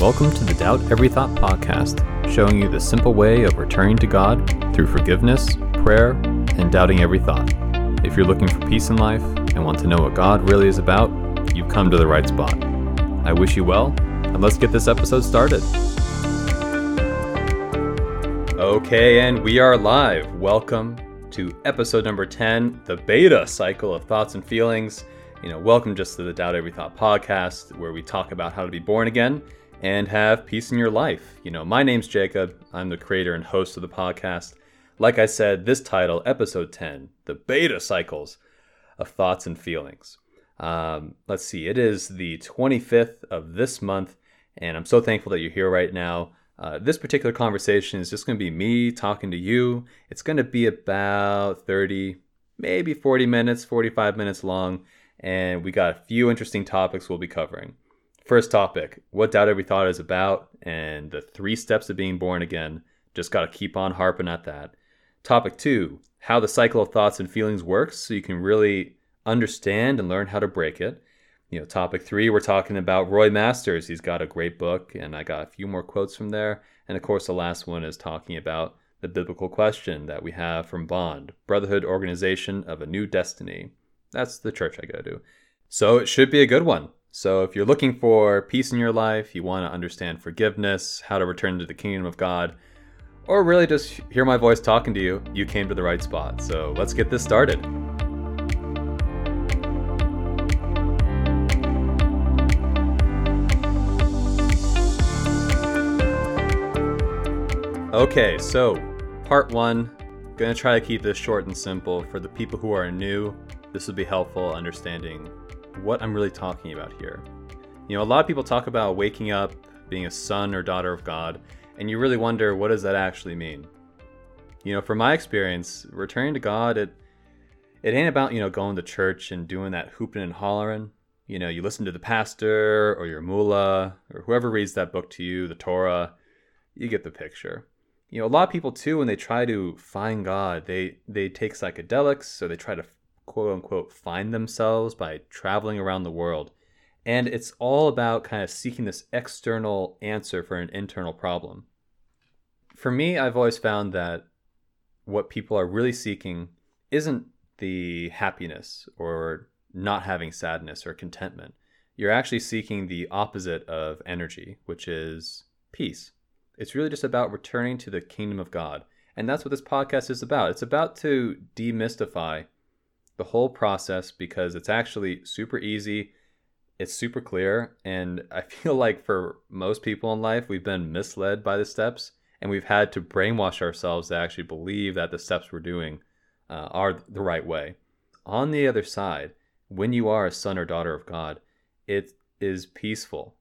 Welcome to the Doubt Every Thought podcast, showing you the simple way of returning to God through forgiveness, prayer, and doubting every thought. If you're looking for peace in life and want to know what God really is about, you've come to the right spot. I wish you well, and let's get this episode started. Okay, and we are live. Welcome to episode number 10, the beta cycle of thoughts and feelings. You know, welcome just to the Doubt Every Thought podcast, where we talk about how to be born again and have peace in your life. You know, my name's Jacob. I'm the creator and host of the podcast. Like I said, this title, episode 10, the beta cycles of thoughts and feelings. Um, let's see, it is the 25th of this month, and I'm so thankful that you're here right now. Uh, this particular conversation is just going to be me talking to you. It's going to be about 30, maybe 40 minutes, 45 minutes long, and we got a few interesting topics we'll be covering. First topic what doubt every thought is about, and the three steps of being born again. Just got to keep on harping at that. Topic two how the cycle of thoughts and feelings works so you can really understand and learn how to break it. You know, topic three, we're talking about Roy Masters. He's got a great book, and I got a few more quotes from there. And of course, the last one is talking about the biblical question that we have from Bond Brotherhood Organization of a New Destiny. That's the church I go to. So it should be a good one. So, if you're looking for peace in your life, you want to understand forgiveness, how to return to the kingdom of God, or really just hear my voice talking to you, you came to the right spot. So, let's get this started. Okay, so part one, gonna try to keep this short and simple. For the people who are new, this would be helpful understanding what I'm really talking about here. You know, a lot of people talk about waking up, being a son or daughter of God, and you really wonder what does that actually mean? You know, from my experience, returning to God, it it ain't about, you know, going to church and doing that hooping and hollering. You know, you listen to the pastor or your mullah or whoever reads that book to you, the Torah, you get the picture. You know, a lot of people too when they try to find God, they they take psychedelics or they try to quote unquote find themselves by traveling around the world. And it's all about kind of seeking this external answer for an internal problem. For me, I've always found that what people are really seeking isn't the happiness or not having sadness or contentment. You're actually seeking the opposite of energy, which is peace. It's really just about returning to the kingdom of God. And that's what this podcast is about. It's about to demystify the whole process because it's actually super easy. It's super clear. And I feel like for most people in life, we've been misled by the steps and we've had to brainwash ourselves to actually believe that the steps we're doing uh, are the right way. On the other side, when you are a son or daughter of God, it is peaceful.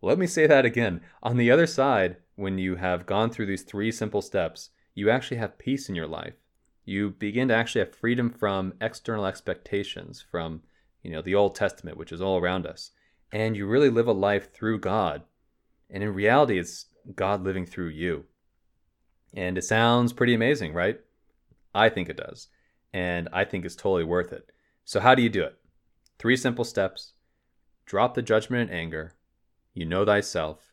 Let me say that again. On the other side, when you have gone through these three simple steps, you actually have peace in your life you begin to actually have freedom from external expectations from you know the old testament which is all around us. And you really live a life through god. And in reality it's god living through you. And it sounds pretty amazing right? I think it does. And i think it's totally worth it. So how do you do it? Three simple steps. Drop the judgment and anger. You know thyself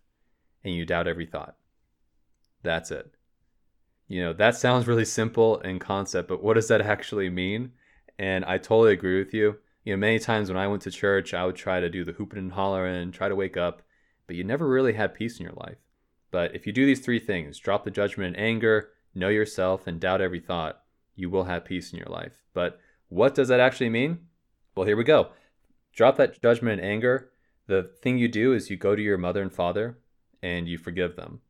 and you doubt every thought. That's it you know, that sounds really simple in concept, but what does that actually mean? And I totally agree with you. You know, many times when I went to church, I would try to do the hooping and hollering, try to wake up, but you never really had peace in your life. But if you do these three things drop the judgment and anger, know yourself, and doubt every thought you will have peace in your life. But what does that actually mean? Well, here we go. Drop that judgment and anger. The thing you do is you go to your mother and father and you forgive them.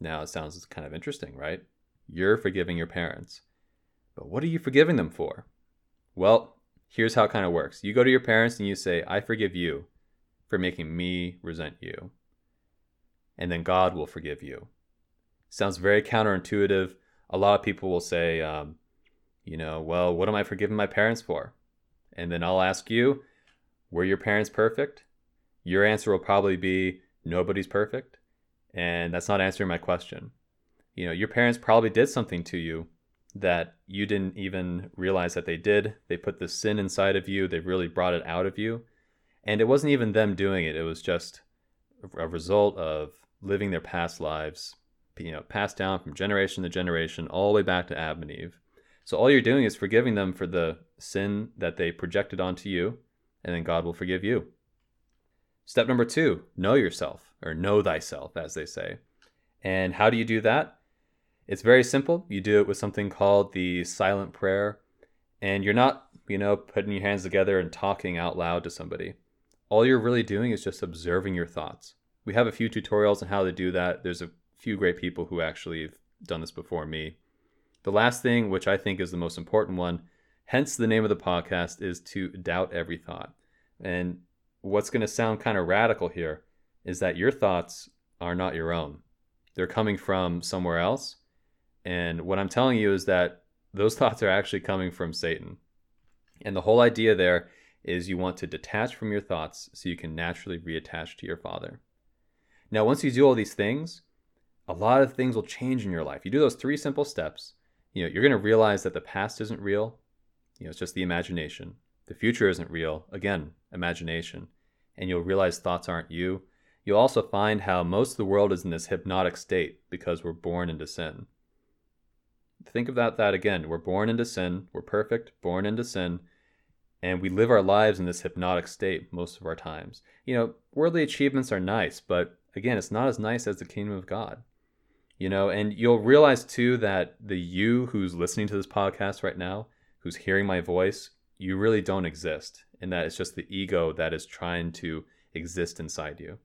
Now, it sounds kind of interesting, right? You're forgiving your parents. But what are you forgiving them for? Well, here's how it kind of works you go to your parents and you say, I forgive you for making me resent you. And then God will forgive you. Sounds very counterintuitive. A lot of people will say, um, you know, well, what am I forgiving my parents for? And then I'll ask you, were your parents perfect? Your answer will probably be, nobody's perfect. And that's not answering my question. You know, your parents probably did something to you that you didn't even realize that they did. They put the sin inside of you, they really brought it out of you. And it wasn't even them doing it, it was just a result of living their past lives, you know, passed down from generation to generation, all the way back to Adam and Eve. So all you're doing is forgiving them for the sin that they projected onto you, and then God will forgive you. Step number two know yourself, or know thyself, as they say. And how do you do that? It's very simple. You do it with something called the silent prayer, and you're not, you know, putting your hands together and talking out loud to somebody. All you're really doing is just observing your thoughts. We have a few tutorials on how to do that. There's a few great people who actually have done this before me. The last thing, which I think is the most important one, hence the name of the podcast, is to doubt every thought. And what's going to sound kind of radical here is that your thoughts are not your own. They're coming from somewhere else. And what I'm telling you is that those thoughts are actually coming from Satan. And the whole idea there is you want to detach from your thoughts so you can naturally reattach to your Father. Now, once you do all these things, a lot of things will change in your life. You do those three simple steps, you know, you're going to realize that the past isn't real. You know, it's just the imagination. The future isn't real. Again, imagination. And you'll realize thoughts aren't you. You'll also find how most of the world is in this hypnotic state because we're born into sin. Think about that again. We're born into sin. We're perfect, born into sin. And we live our lives in this hypnotic state most of our times. You know, worldly achievements are nice, but again, it's not as nice as the kingdom of God. You know, and you'll realize too that the you who's listening to this podcast right now, who's hearing my voice, you really don't exist. And that it's just the ego that is trying to exist inside you.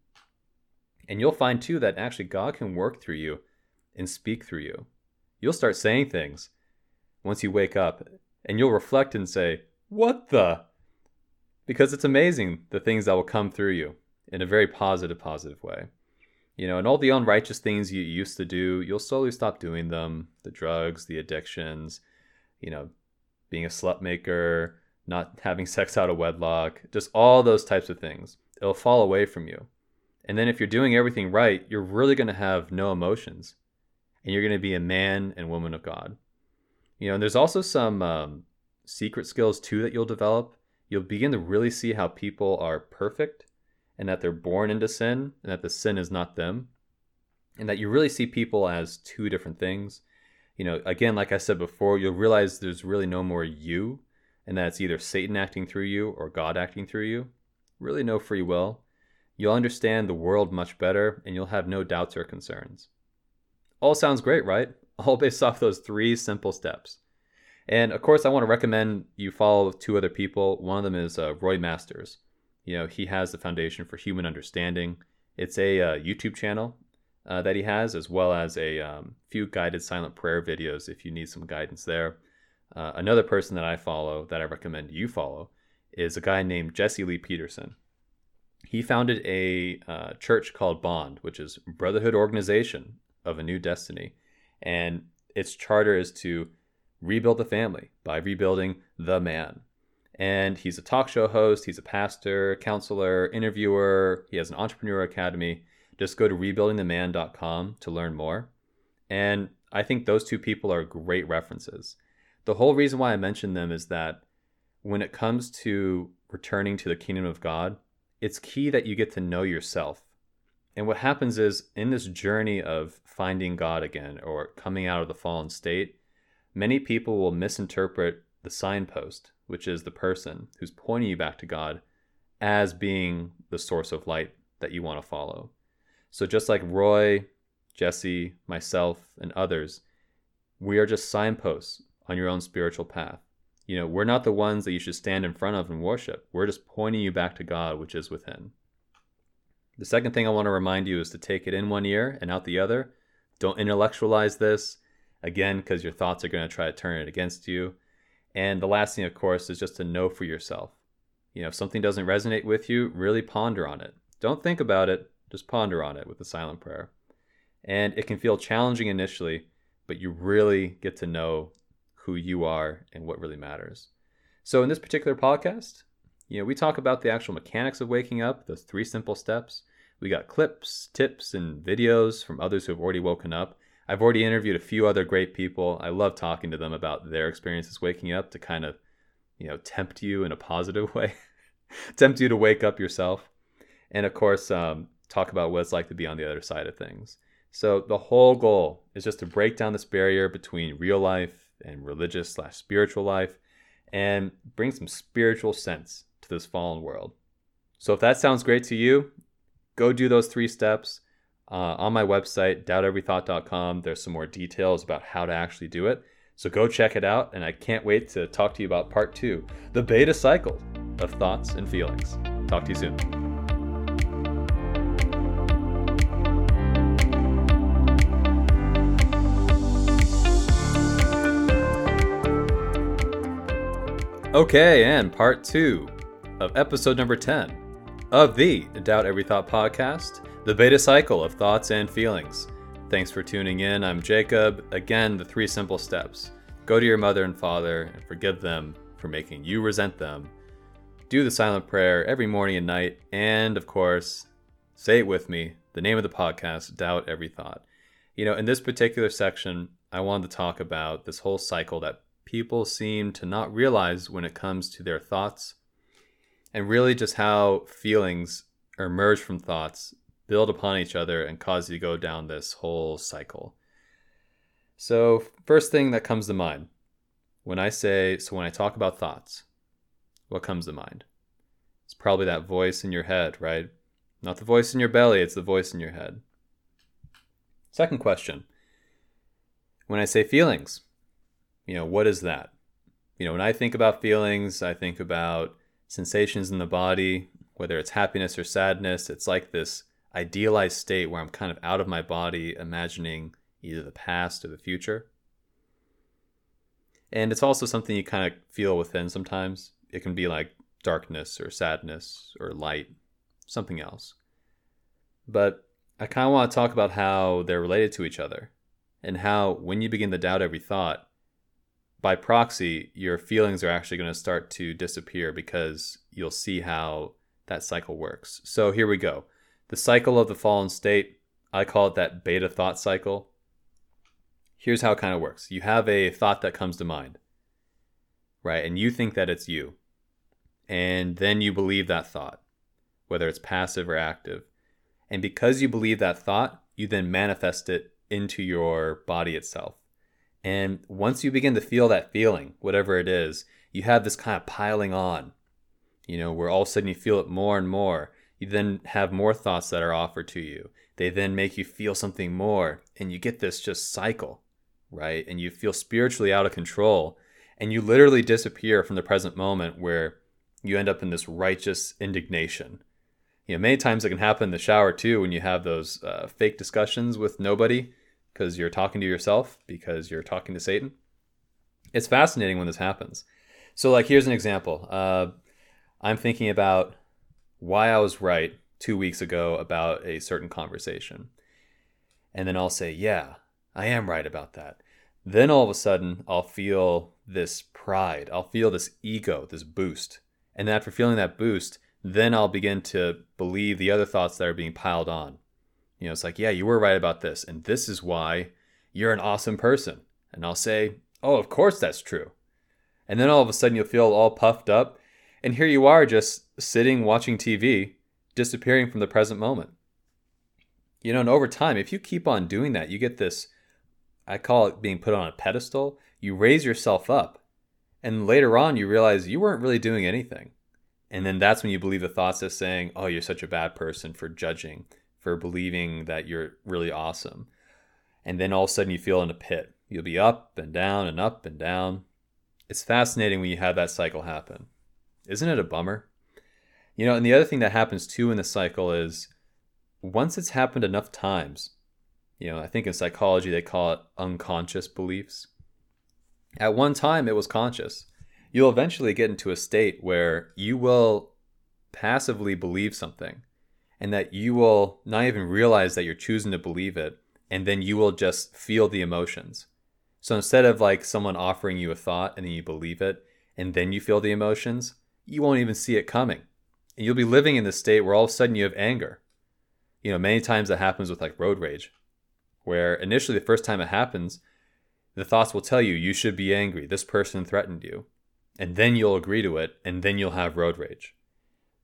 And you'll find too that actually God can work through you and speak through you. You'll start saying things once you wake up and you'll reflect and say, What the? Because it's amazing the things that will come through you in a very positive, positive way. You know, and all the unrighteous things you used to do, you'll slowly stop doing them. The drugs, the addictions, you know, being a slut maker, not having sex out of wedlock, just all those types of things. It'll fall away from you. And then if you're doing everything right, you're really going to have no emotions. And you're going to be a man and woman of God. You know, and there's also some um, secret skills too that you'll develop. You'll begin to really see how people are perfect and that they're born into sin and that the sin is not them. And that you really see people as two different things. You know, again, like I said before, you'll realize there's really no more you and that it's either Satan acting through you or God acting through you. Really no free will. You'll understand the world much better and you'll have no doubts or concerns. All sounds great, right? All based off those three simple steps. And of course, I want to recommend you follow two other people. One of them is uh, Roy Masters. You know, he has the Foundation for Human Understanding. It's a uh, YouTube channel uh, that he has, as well as a um, few guided silent prayer videos if you need some guidance there. Uh, another person that I follow that I recommend you follow is a guy named Jesse Lee Peterson. He founded a uh, church called Bond, which is Brotherhood Organization of a New Destiny. And its charter is to rebuild the family by rebuilding the man. And he's a talk show host, he's a pastor, counselor, interviewer, he has an entrepreneur academy. Just go to rebuildingtheman.com to learn more. And I think those two people are great references. The whole reason why I mention them is that when it comes to returning to the kingdom of God, it's key that you get to know yourself. And what happens is in this journey of finding God again or coming out of the fallen state, many people will misinterpret the signpost, which is the person who's pointing you back to God, as being the source of light that you want to follow. So just like Roy, Jesse, myself, and others, we are just signposts on your own spiritual path. You know, we're not the ones that you should stand in front of and worship. We're just pointing you back to God, which is within. The second thing I want to remind you is to take it in one ear and out the other. Don't intellectualize this, again, because your thoughts are going to try to turn it against you. And the last thing, of course, is just to know for yourself. You know, if something doesn't resonate with you, really ponder on it. Don't think about it, just ponder on it with a silent prayer. And it can feel challenging initially, but you really get to know who you are and what really matters. So in this particular podcast, you know, we talk about the actual mechanics of waking up, those three simple steps. We got clips, tips, and videos from others who have already woken up. I've already interviewed a few other great people. I love talking to them about their experiences waking up to kind of, you know, tempt you in a positive way, tempt you to wake up yourself. And of course, um, talk about what it's like to be on the other side of things. So the whole goal is just to break down this barrier between real life and religious slash spiritual life and bring some spiritual sense to this fallen world. So if that sounds great to you, go do those three steps. Uh, on my website, doubteverythought.com, there's some more details about how to actually do it. So go check it out, and I can't wait to talk to you about part two the beta cycle of thoughts and feelings. Talk to you soon. Okay, and part two of episode number 10 of the Doubt Every Thought podcast, the beta cycle of thoughts and feelings. Thanks for tuning in. I'm Jacob. Again, the three simple steps go to your mother and father and forgive them for making you resent them. Do the silent prayer every morning and night. And of course, say it with me the name of the podcast, Doubt Every Thought. You know, in this particular section, I wanted to talk about this whole cycle that people seem to not realize when it comes to their thoughts, and really just how feelings emerge from thoughts, build upon each other, and cause you to go down this whole cycle. So, first thing that comes to mind when I say, so when I talk about thoughts, what comes to mind? It's probably that voice in your head, right? Not the voice in your belly, it's the voice in your head. Second question When I say feelings, you know, what is that? You know, when I think about feelings, I think about sensations in the body, whether it's happiness or sadness. It's like this idealized state where I'm kind of out of my body, imagining either the past or the future. And it's also something you kind of feel within sometimes. It can be like darkness or sadness or light, something else. But I kind of want to talk about how they're related to each other and how when you begin to doubt every thought, by proxy, your feelings are actually going to start to disappear because you'll see how that cycle works. So here we go. The cycle of the fallen state, I call it that beta thought cycle. Here's how it kind of works you have a thought that comes to mind, right? And you think that it's you. And then you believe that thought, whether it's passive or active. And because you believe that thought, you then manifest it into your body itself. And once you begin to feel that feeling, whatever it is, you have this kind of piling on, you know, where all of a sudden you feel it more and more. You then have more thoughts that are offered to you. They then make you feel something more, and you get this just cycle, right? And you feel spiritually out of control, and you literally disappear from the present moment where you end up in this righteous indignation. You know, many times it can happen in the shower too when you have those uh, fake discussions with nobody because you're talking to yourself because you're talking to Satan. It's fascinating when this happens. So, like, here's an example. Uh, I'm thinking about why I was right two weeks ago about a certain conversation. And then I'll say, yeah, I am right about that. Then all of a sudden, I'll feel this pride. I'll feel this ego, this boost. And after feeling that boost, then I'll begin to believe the other thoughts that are being piled on. You know, it's like, yeah, you were right about this. And this is why you're an awesome person. And I'll say, oh, of course that's true. And then all of a sudden you'll feel all puffed up. And here you are just sitting watching TV, disappearing from the present moment. You know, and over time, if you keep on doing that, you get this I call it being put on a pedestal. You raise yourself up. And later on, you realize you weren't really doing anything. And then that's when you believe the thoughts of saying, oh, you're such a bad person for judging for believing that you're really awesome. And then all of a sudden you feel in a pit. You'll be up and down and up and down. It's fascinating when you have that cycle happen. Isn't it a bummer? You know, and the other thing that happens too in the cycle is once it's happened enough times, you know, I think in psychology they call it unconscious beliefs. At one time it was conscious. You'll eventually get into a state where you will passively believe something and that you will not even realize that you're choosing to believe it and then you will just feel the emotions. So instead of like someone offering you a thought and then you believe it and then you feel the emotions you won't even see it coming. And you'll be living in this state where all of a sudden you have anger. You know many times that happens with like road rage where initially the first time it happens the thoughts will tell you you should be angry. This person threatened you. And then you'll agree to it and then you'll have road rage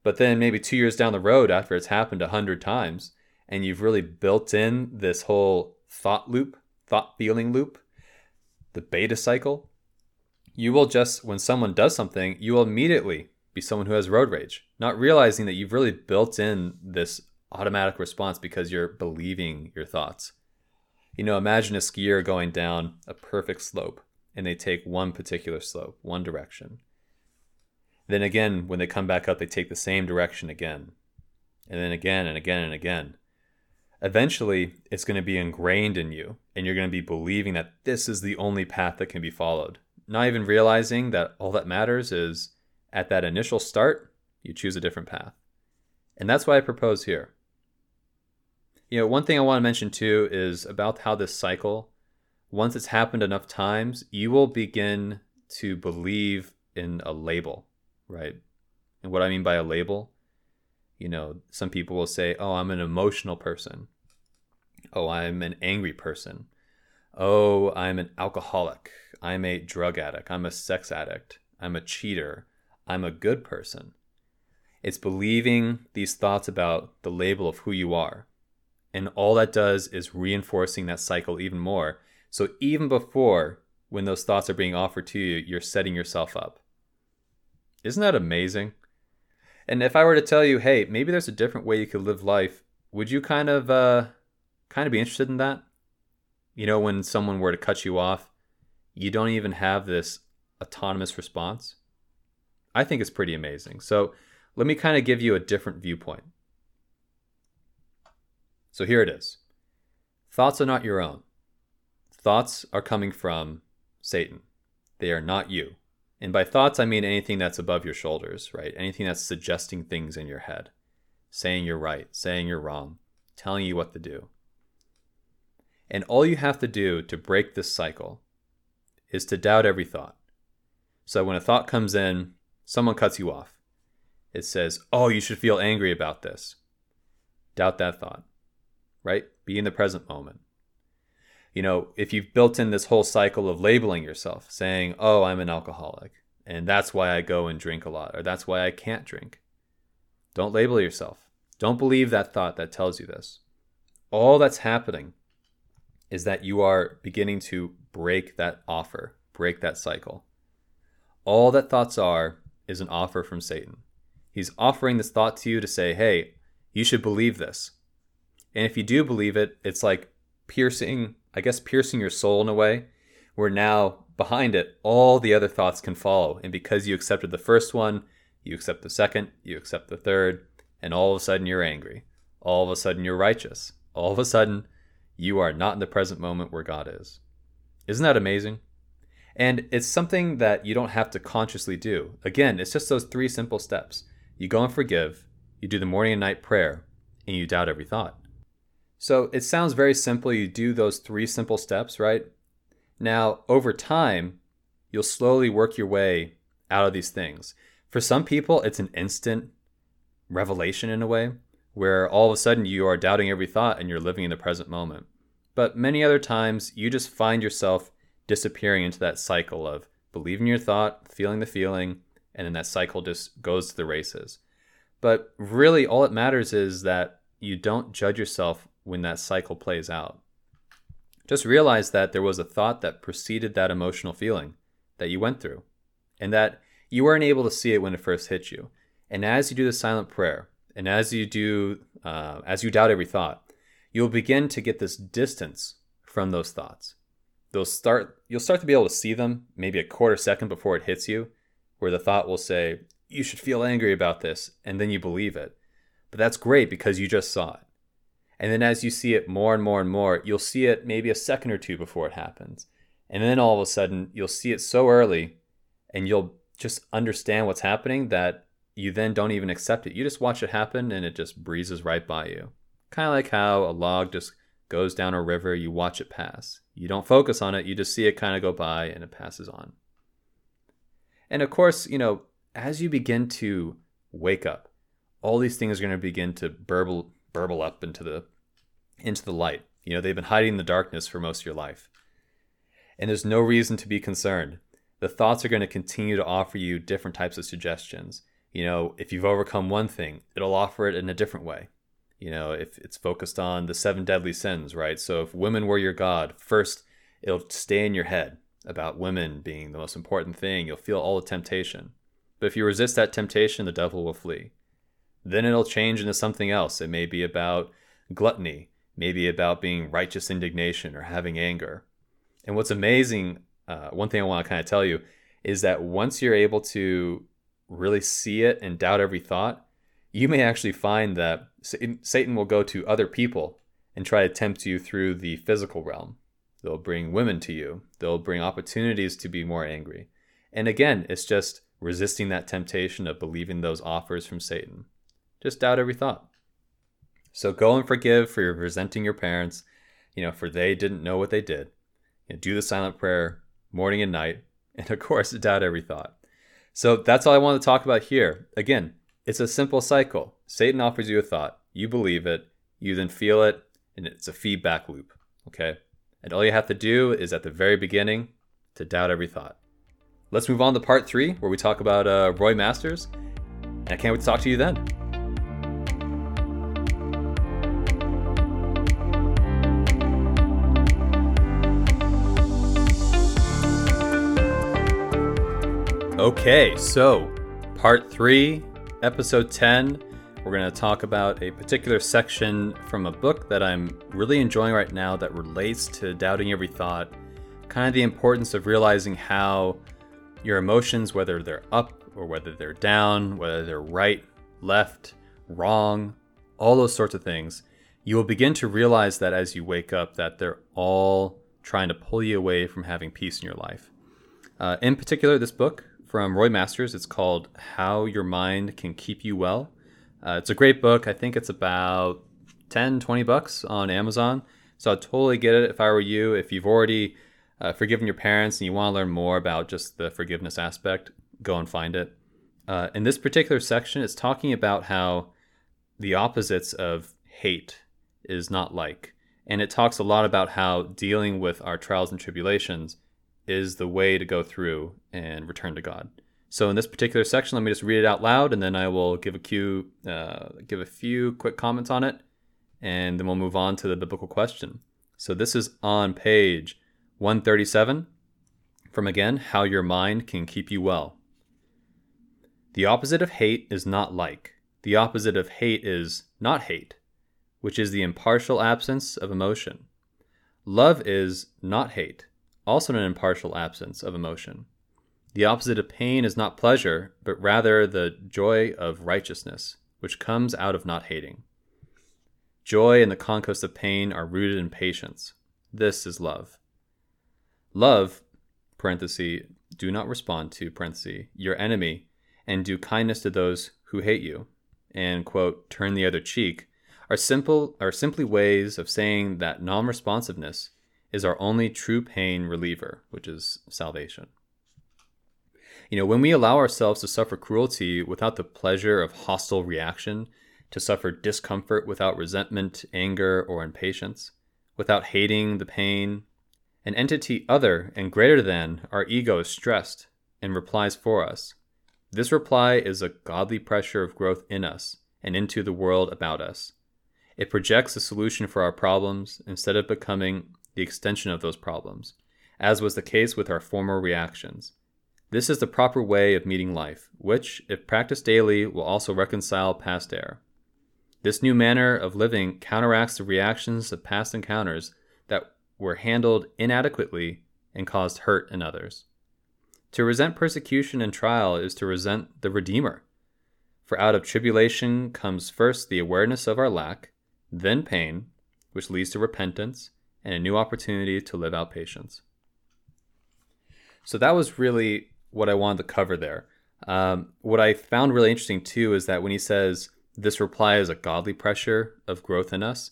but then maybe two years down the road, after it's happened a hundred times, and you've really built in this whole thought loop, thought feeling loop, the beta cycle, you will just, when someone does something, you will immediately be someone who has road rage, not realizing that you've really built in this automatic response because you're believing your thoughts. You know, imagine a skier going down a perfect slope and they take one particular slope, one direction. Then again, when they come back up, they take the same direction again, and then again and again and again. Eventually, it's going to be ingrained in you, and you're going to be believing that this is the only path that can be followed. Not even realizing that all that matters is at that initial start, you choose a different path. And that's why I propose here. You know, one thing I want to mention too is about how this cycle, once it's happened enough times, you will begin to believe in a label, right? And what I mean by a label, you know, some people will say, oh, I'm an emotional person. Oh, I'm an angry person. Oh, I'm an alcoholic. I'm a drug addict. I'm a sex addict. I'm a cheater. I'm a good person. It's believing these thoughts about the label of who you are. And all that does is reinforcing that cycle even more. So even before when those thoughts are being offered to you, you're setting yourself up. Isn't that amazing? And if I were to tell you, hey, maybe there's a different way you could live life, would you kind of uh kind of be interested in that? You know, when someone were to cut you off, you don't even have this autonomous response. I think it's pretty amazing. So let me kind of give you a different viewpoint. So here it is Thoughts are not your own. Thoughts are coming from Satan. They are not you. And by thoughts, I mean anything that's above your shoulders, right? Anything that's suggesting things in your head, saying you're right, saying you're wrong, telling you what to do. And all you have to do to break this cycle is to doubt every thought. So when a thought comes in, someone cuts you off. It says, Oh, you should feel angry about this. Doubt that thought right? Be in the present moment. You know, if you've built in this whole cycle of labeling yourself, saying, oh, I'm an alcoholic, and that's why I go and drink a lot, or that's why I can't drink, don't label yourself. Don't believe that thought that tells you this. All that's happening is that you are beginning to break that offer, break that cycle. All that thoughts are is an offer from Satan. He's offering this thought to you to say, hey, you should believe this. And if you do believe it, it's like piercing, I guess, piercing your soul in a way, where now behind it, all the other thoughts can follow. And because you accepted the first one, you accept the second, you accept the third, and all of a sudden you're angry. All of a sudden you're righteous. All of a sudden you are not in the present moment where God is. Isn't that amazing? And it's something that you don't have to consciously do. Again, it's just those three simple steps. You go and forgive, you do the morning and night prayer, and you doubt every thought. So it sounds very simple. You do those three simple steps, right? Now, over time, you'll slowly work your way out of these things. For some people, it's an instant revelation in a way, where all of a sudden you are doubting every thought and you're living in the present moment. But many other times, you just find yourself disappearing into that cycle of believing your thought, feeling the feeling, and then that cycle just goes to the races. But really, all it matters is that you don't judge yourself when that cycle plays out. Just realize that there was a thought that preceded that emotional feeling that you went through, and that you weren't able to see it when it first hit you. And as you do the silent prayer, and as you do, uh, as you doubt every thought, you'll begin to get this distance from those thoughts. They'll start, you'll start to be able to see them maybe a quarter second before it hits you, where the thought will say, "You should feel angry about this," and then you believe it. But that's great because you just saw it. And then as you see it more and more and more, you'll see it maybe a second or two before it happens. And then all of a sudden, you'll see it so early and you'll just understand what's happening that you then don't even accept it. You just watch it happen and it just breezes right by you. Kind of like how a log just goes down a river, you watch it pass. You don't focus on it, you just see it kind of go by and it passes on. And of course, you know, as you begin to wake up, all these things are going to begin to burble burble up into the into the light. You know, they've been hiding in the darkness for most of your life. And there's no reason to be concerned. The thoughts are going to continue to offer you different types of suggestions. You know, if you've overcome one thing, it'll offer it in a different way. You know, if it's focused on the seven deadly sins, right? So if women were your God, first it'll stay in your head about women being the most important thing. You'll feel all the temptation. But if you resist that temptation, the devil will flee. Then it'll change into something else. It may be about gluttony, maybe about being righteous indignation or having anger. And what's amazing, uh, one thing I want to kind of tell you is that once you're able to really see it and doubt every thought, you may actually find that Satan will go to other people and try to tempt you through the physical realm. They'll bring women to you, they'll bring opportunities to be more angry. And again, it's just resisting that temptation of believing those offers from Satan. Just doubt every thought. So go and forgive for your resenting your parents, you know, for they didn't know what they did. You know, do the silent prayer morning and night, and of course, doubt every thought. So that's all I want to talk about here. Again, it's a simple cycle. Satan offers you a thought, you believe it, you then feel it, and it's a feedback loop. Okay? And all you have to do is at the very beginning to doubt every thought. Let's move on to part three, where we talk about uh, Roy Masters. And I can't wait to talk to you then. Okay, so part three, episode 10. We're going to talk about a particular section from a book that I'm really enjoying right now that relates to doubting every thought, kind of the importance of realizing how your emotions, whether they're up or whether they're down, whether they're right, left, wrong, all those sorts of things, you will begin to realize that as you wake up, that they're all trying to pull you away from having peace in your life. Uh, in particular, this book from Roy Masters. It's called How Your Mind Can Keep You Well. Uh, it's a great book. I think it's about 10, 20 bucks on Amazon. So I'd totally get it if I were you. If you've already uh, forgiven your parents and you want to learn more about just the forgiveness aspect, go and find it. Uh, in this particular section, it's talking about how the opposites of hate is not like. And it talks a lot about how dealing with our trials and tribulations is the way to go through and return to God. So in this particular section, let me just read it out loud, and then I will give a few, uh, give a few quick comments on it, and then we'll move on to the biblical question. So this is on page 137 from again, How Your Mind Can Keep You Well. The opposite of hate is not like. The opposite of hate is not hate, which is the impartial absence of emotion. Love is not hate, also an impartial absence of emotion. The opposite of pain is not pleasure, but rather the joy of righteousness, which comes out of not hating. Joy and the conquest of pain are rooted in patience. This is love. Love, do not respond to, your enemy, and do kindness to those who hate you, and, quote, turn the other cheek, are simple are simply ways of saying that non-responsiveness is our only true pain reliever, which is salvation. You know, when we allow ourselves to suffer cruelty without the pleasure of hostile reaction, to suffer discomfort without resentment, anger, or impatience, without hating the pain, an entity other and greater than our ego is stressed and replies for us. This reply is a godly pressure of growth in us and into the world about us. It projects a solution for our problems instead of becoming the extension of those problems, as was the case with our former reactions. This is the proper way of meeting life, which, if practiced daily, will also reconcile past error. This new manner of living counteracts the reactions of past encounters that were handled inadequately and caused hurt in others. To resent persecution and trial is to resent the Redeemer. For out of tribulation comes first the awareness of our lack, then pain, which leads to repentance, and a new opportunity to live out patience. So that was really what I wanted to cover there. Um, what I found really interesting too is that when he says this reply is a godly pressure of growth in us,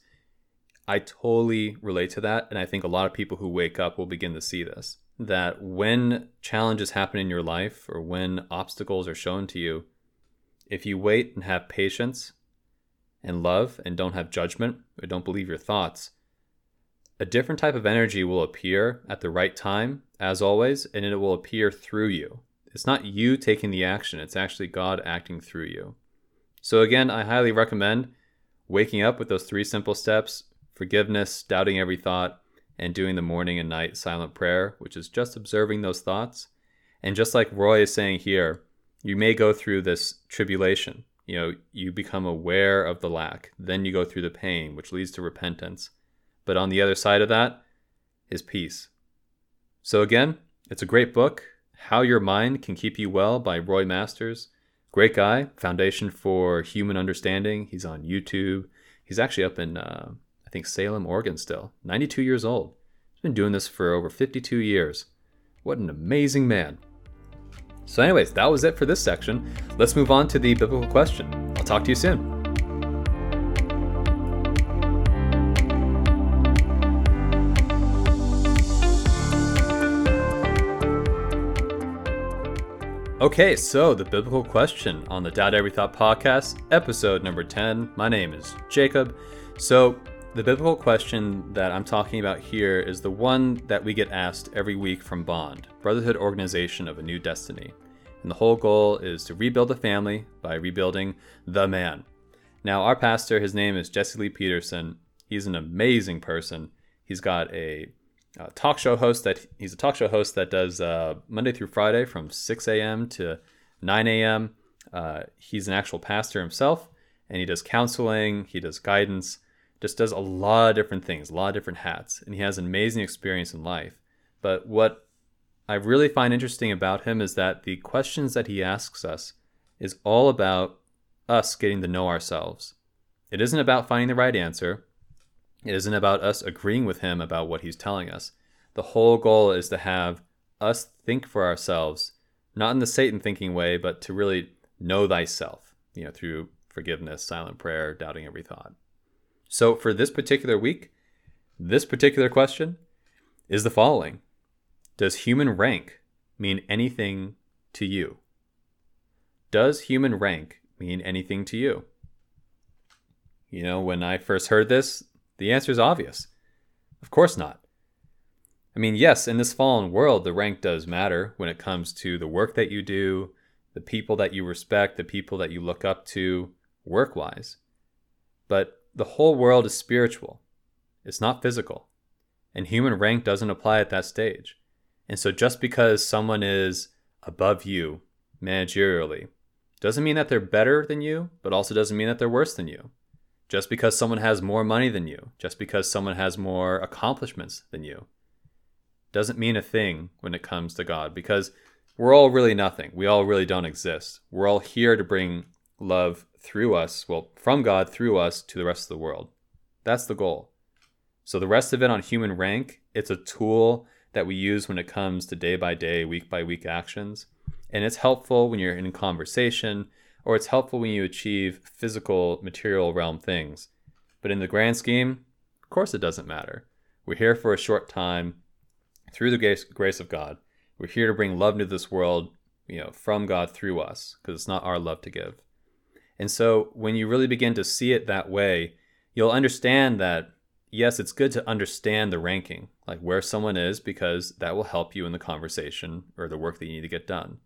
I totally relate to that. And I think a lot of people who wake up will begin to see this that when challenges happen in your life or when obstacles are shown to you, if you wait and have patience and love and don't have judgment or don't believe your thoughts, a different type of energy will appear at the right time, as always, and it will appear through you. It's not you taking the action, it's actually God acting through you. So, again, I highly recommend waking up with those three simple steps forgiveness, doubting every thought, and doing the morning and night silent prayer, which is just observing those thoughts. And just like Roy is saying here, you may go through this tribulation. You know, you become aware of the lack. Then you go through the pain, which leads to repentance. But on the other side of that is peace. So, again, it's a great book. How Your Mind Can Keep You Well by Roy Masters. Great guy, Foundation for Human Understanding. He's on YouTube. He's actually up in, uh, I think, Salem, Oregon still. 92 years old. He's been doing this for over 52 years. What an amazing man. So, anyways, that was it for this section. Let's move on to the biblical question. I'll talk to you soon. Okay, so the biblical question on the Doubt Every Thought podcast, episode number 10. My name is Jacob. So, the biblical question that I'm talking about here is the one that we get asked every week from Bond, Brotherhood Organization of a New Destiny. And the whole goal is to rebuild the family by rebuilding the man. Now, our pastor, his name is Jesse Lee Peterson. He's an amazing person. He's got a, a talk show host that he's a talk show host that does uh, Monday through Friday from 6 a.m. to 9 a.m. Uh, he's an actual pastor himself, and he does counseling, he does guidance, just does a lot of different things, a lot of different hats, and he has an amazing experience in life. But what I really find interesting about him is that the questions that he asks us is all about us getting to know ourselves. It isn't about finding the right answer. It isn't about us agreeing with him about what he's telling us. The whole goal is to have us think for ourselves, not in the Satan thinking way, but to really know thyself, you know, through forgiveness, silent prayer, doubting every thought. So for this particular week, this particular question is the following Does human rank mean anything to you? Does human rank mean anything to you? You know, when I first heard this, the answer is obvious. Of course not. I mean, yes, in this fallen world, the rank does matter when it comes to the work that you do, the people that you respect, the people that you look up to work wise. But the whole world is spiritual, it's not physical. And human rank doesn't apply at that stage. And so just because someone is above you managerially doesn't mean that they're better than you, but also doesn't mean that they're worse than you. Just because someone has more money than you, just because someone has more accomplishments than you, doesn't mean a thing when it comes to God because we're all really nothing. We all really don't exist. We're all here to bring love through us, well, from God through us to the rest of the world. That's the goal. So the rest of it on human rank, it's a tool that we use when it comes to day by day, week by week actions. And it's helpful when you're in conversation, or it's helpful when you achieve physical, material realm things. But in the grand scheme, of course, it doesn't matter. We're here for a short time through the grace of God. We're here to bring love into this world, you know, from God through us, because it's not our love to give. And so when you really begin to see it that way, you'll understand that yes, it's good to understand the ranking, like where someone is, because that will help you in the conversation or the work that you need to get done.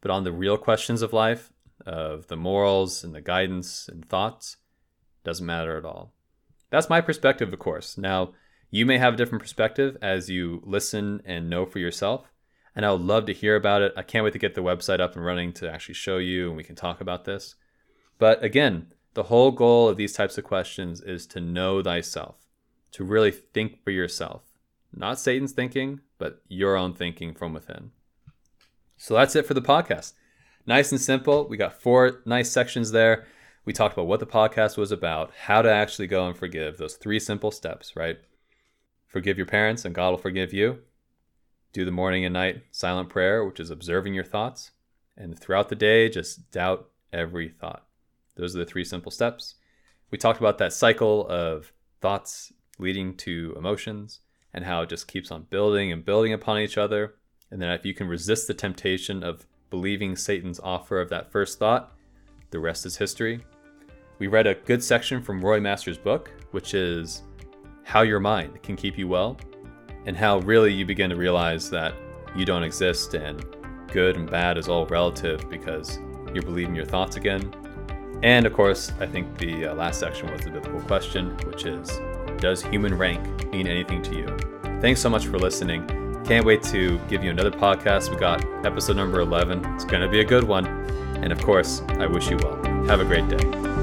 But on the real questions of life, of the morals and the guidance and thoughts, doesn't matter at all. That's my perspective, of course. Now, you may have a different perspective as you listen and know for yourself. And I would love to hear about it. I can't wait to get the website up and running to actually show you and we can talk about this. But again, the whole goal of these types of questions is to know thyself, to really think for yourself. Not Satan's thinking, but your own thinking from within. So that's it for the podcast. Nice and simple. We got four nice sections there. We talked about what the podcast was about, how to actually go and forgive, those three simple steps, right? Forgive your parents and God will forgive you. Do the morning and night silent prayer, which is observing your thoughts. And throughout the day, just doubt every thought. Those are the three simple steps. We talked about that cycle of thoughts leading to emotions and how it just keeps on building and building upon each other. And then if you can resist the temptation of believing Satan's offer of that first thought, the rest is history. We read a good section from Roy Master's book, which is How Your Mind Can Keep You Well, and how really you begin to realize that you don't exist and good and bad is all relative because you're believing your thoughts again And of course, I think the uh, last section was the biblical question, which is Does human rank mean anything to you? Thanks so much for listening. Can't wait to give you another podcast. We got episode number 11. It's going to be a good one. And of course, I wish you well. Have a great day.